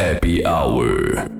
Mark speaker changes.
Speaker 1: Happy Hour。